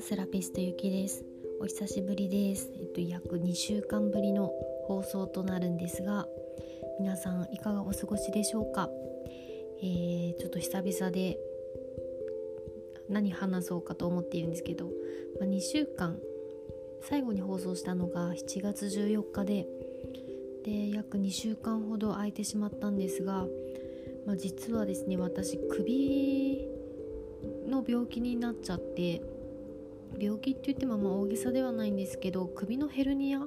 セラピストゆきです。お久しぶりです。えっと約2週間ぶりの放送となるんですが皆さんいかがお過ごしでしょうか、えー、ちょっと久々で何話そうかと思っているんですけど、まあ、2週間最後に放送したのが7月14日でで約2週間ほど空いてしまったんですが、まあ、実はですね私首の病気になっちゃって病気って言ってもまあ大げさではないんですけど首のヘルニア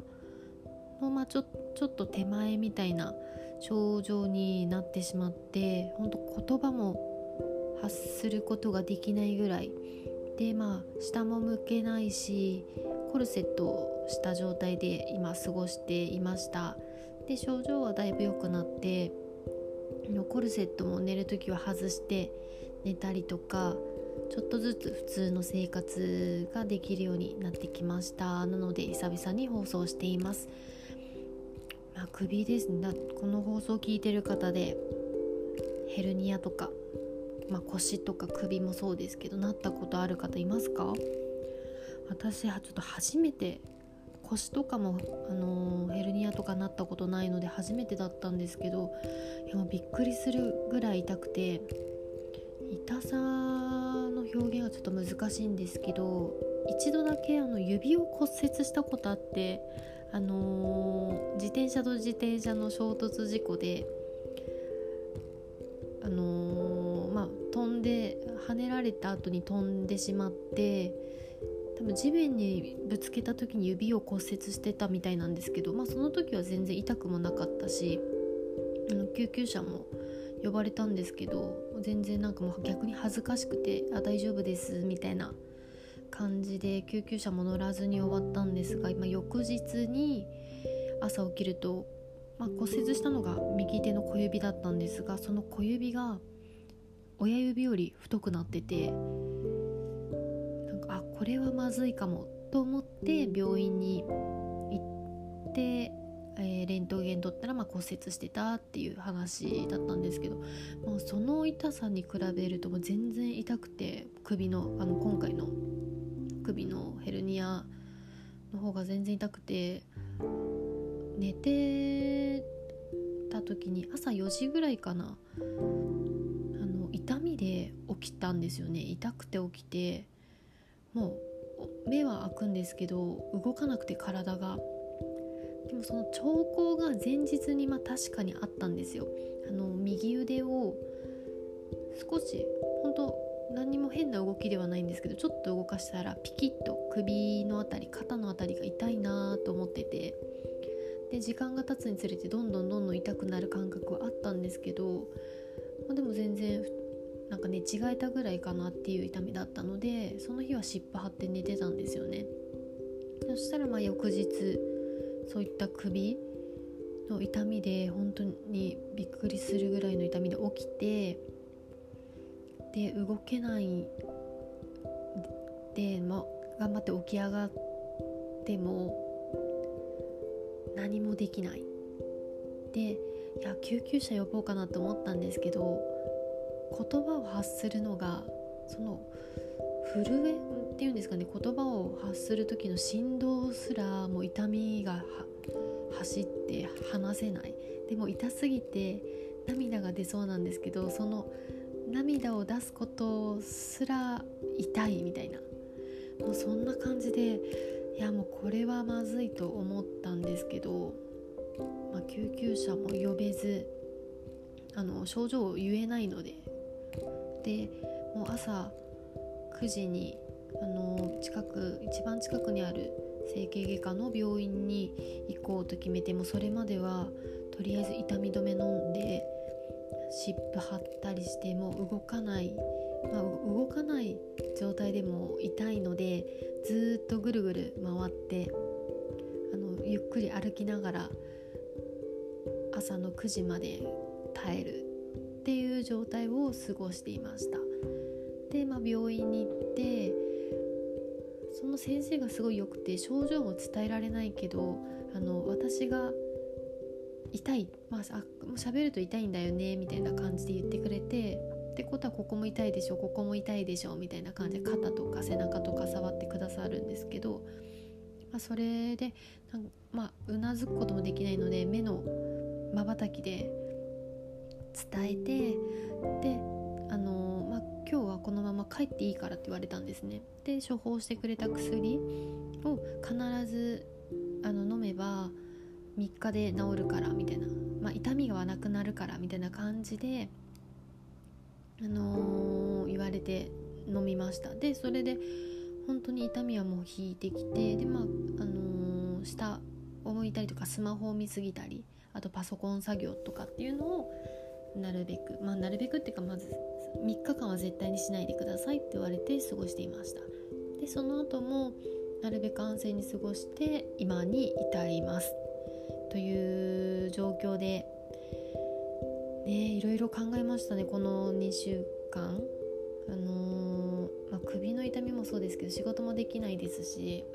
のまあちょちょっと手前みたいな症状になってしまって本当言葉も発することができないぐらいでまあ下も向けないしコルセットをした状態で今過ごしていました。で症状はだいぶ良くなってコルセットも寝る時は外して寝たりとかちょっとずつ普通の生活ができるようになってきました。なので久々に放送しています、まあ、首です。ねこの放送を聞いてる方でヘルニアとか、まあ、腰とか首もそうですけどなったことある方いますか？私はちょっと初めて腰とかも、あのー、ヘルニアとかなったことないので初めてだったんですけどいやもうびっくりするぐらい痛くて痛さの表現はちょっと難しいんですけど一度だけあの指を骨折したことあってあのー、自転車と自転車の衝突事故であのー、まあ飛んで跳ねられた後に飛んでしまって多分地面にぶつけた時に指を骨折してたみたいなんですけど、まあ、その時は全然痛くもなかったしあの救急車も呼ばれたんですけど全然なんかもう逆に恥ずかしくて「あ大丈夫です」みたいな感じで救急車も乗らずに終わったんですが今翌日に朝起きると、まあ、骨折したのが右手の小指だったんですがその小指が親指より太くなっててなんかあこれはまずいかもと思って病院に行ってえー、レントゲン取ったらま骨折してたっていう話だったんですけど、まあ、その痛さに比べるともう全然痛くて首のあの今回の首のヘルニアの方が全然痛くて寝てた時に朝4時ぐらいかなあの痛みで起きたんですよね。痛くて起きてもう目は開くんですけど動かなくて体が。でもその兆候が前日にまあ確かにあったんですよ。あの右腕を少し本当何も変な動きではないんですけどちょっと動かしたらピキッと首の辺り肩の辺りが痛いなと思ってて。で時間が経つにつれてどんどんどんどん痛くなる感覚はあったんですけど、まあ、でも全然なんか寝違えたぐらいかなっていう痛みだったのでその日は湿布貼って寝てたんですよね。そしたらまあ翌日そういった首の痛みで本当にびっくりするぐらいの痛みで起きてで動けないで、ま、頑張って起き上がっても何もできない。でいや救急車呼ぼうかなと思ったんですけど言葉を発するのがその震えっていうんですかね言葉を発する時の振動すら痛みが走って話せない。でも痛すぎて涙が出そうなんですけどその涙を出すことすら痛いみたいな。もうそんな感じでいやもうこれはまずいと思ったんですけど、まあ、救急車も呼べずあの症状を言えないので。でもう朝9時にあの近く一番近くにある整形外科の病院に行こうと決めてもそれまではとりあえず痛み止め飲んで湿布貼ったりしても動かない、まあ、動かない状態でも痛いのでずっとぐるぐる回ってあのゆっくり歩きながら朝の9時まで耐えるっていう状態を過ごしていました。先生がすごい良くて症状も伝えられないけどあの私が痛い。まあ喋ると痛いんだよねみたいな感じで言ってくれてってことはここも痛いでしょここも痛いでしょみたいな感じで肩とか背中とか触ってくださるんですけど、まあ、それでなんまあうなずくこともできないので目のまばたきで伝えてで、今日はこのまま帰っていいからって言われたんですね。で処方してくれた薬を必ずあの飲めば3日で治るからみたいな、まあ、痛みがなくなるからみたいな感じで、あのー、言われて飲みました。でそれで本当に痛みはもう引いてきてでまあ、あのー、下を向いたりとかスマホを見すぎたりあとパソコン作業とかっていうのをなるべくまあなるべくっていうかまず3日間は絶対にしないでくださいって言われて過ごしていました。でその後もなるべく安静に過ごして今に至ります。という状況でねいろいろ考えましたね。この2週間。あのー、まあ、首の痛みもそうですけど仕事もできないですし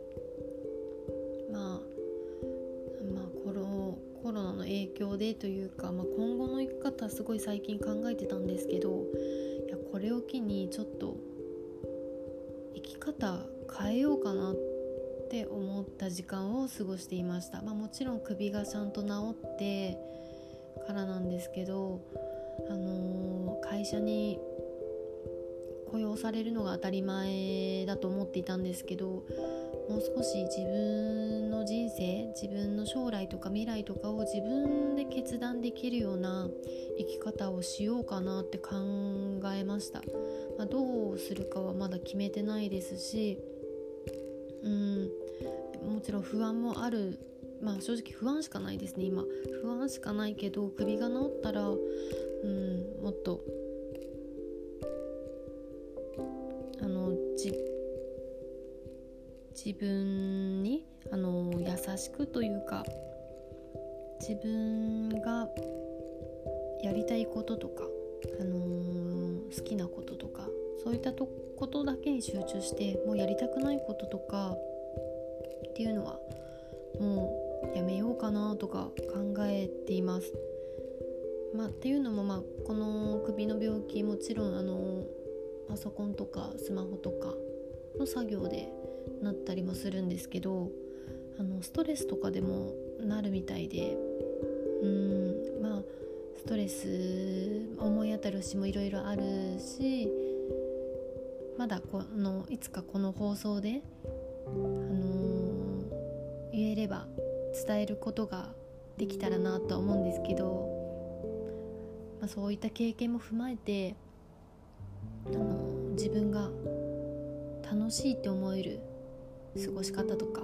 ロナの影響でというか、まあ、今後の生き方すごい最近考えてたんですけどいやこれを機にちょっと生き方変えようかなってって思った時間を過ごしていました、まあ、もちろん首がちゃんと治ってからなんですけど、あのー、会社に雇用されるのが当たり前だと思っていたんですけどもう少し自分の人生自分の将来とか未来とかを自分で決断できるような生き方をしようかなって考えました、まあ、どうするかはまだ決めてないですしうんもちろん不安もある。まあ正直不安しかないですね今。不安しかないけど首が治ったらうんもっとあのじ自分にあの優しくというか自分がやりたいこととか、あのー、好きなこととかそういったことだけに集中してもうやりたくないこととかっていうのはもうやめようかなとか考えています。まあ、っていうのも、まあ、この首の病気もちろんあのパソコンとかスマホとかの作業でなったりもするんですけどあのストレスとかでもなるみたいでうんまあストレス思い当たる節もいろいろあるしまだこのいつかこの放送であの言えれば伝えることができたらなとは思うんですけど、まあ、そういった経験も踏まえてあの自分が楽しいって思える過ごし方とか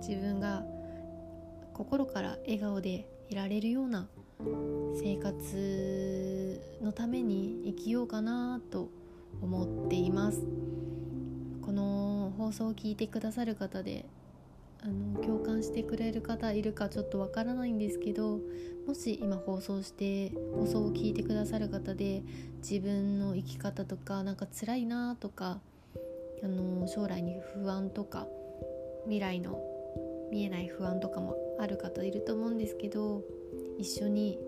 自分が心から笑顔でいられるような生活のために生きようかなと思っています。この放送を聞いてくださる方であの共感してくれる方いるかちょっとわからないんですけどもし今放送して放送を聞いてくださる方で自分の生き方とかなんか辛いなとかあの将来に不安とか未来の見えない不安とかもある方いると思うんですけど一緒に、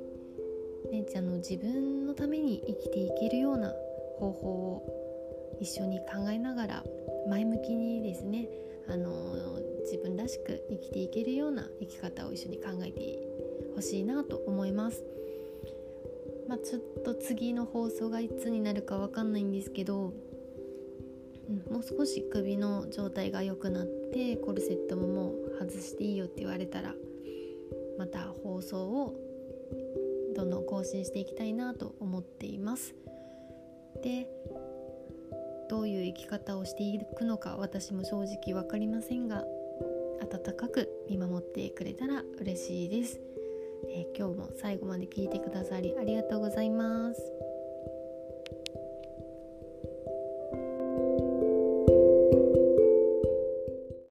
ね、あの自分のために生きていけるような方法を一緒に考えながら前向きにですねあの自分らしく生きていけるような生き方を一緒に考えてほしいなと思います。まあ、ちょっと次の放送がいつになるかわかんないんですけど、もう少し首の状態が良くなってコルセットももう外していいよって言われたらまた放送をどんどん更新していきたいなと思っています。でどういう生き方をしていくのか私も正直分かりませんが温かく見守ってくれたら嬉しいです、えー、今日も最後まで聞いてくださりありがとうございます。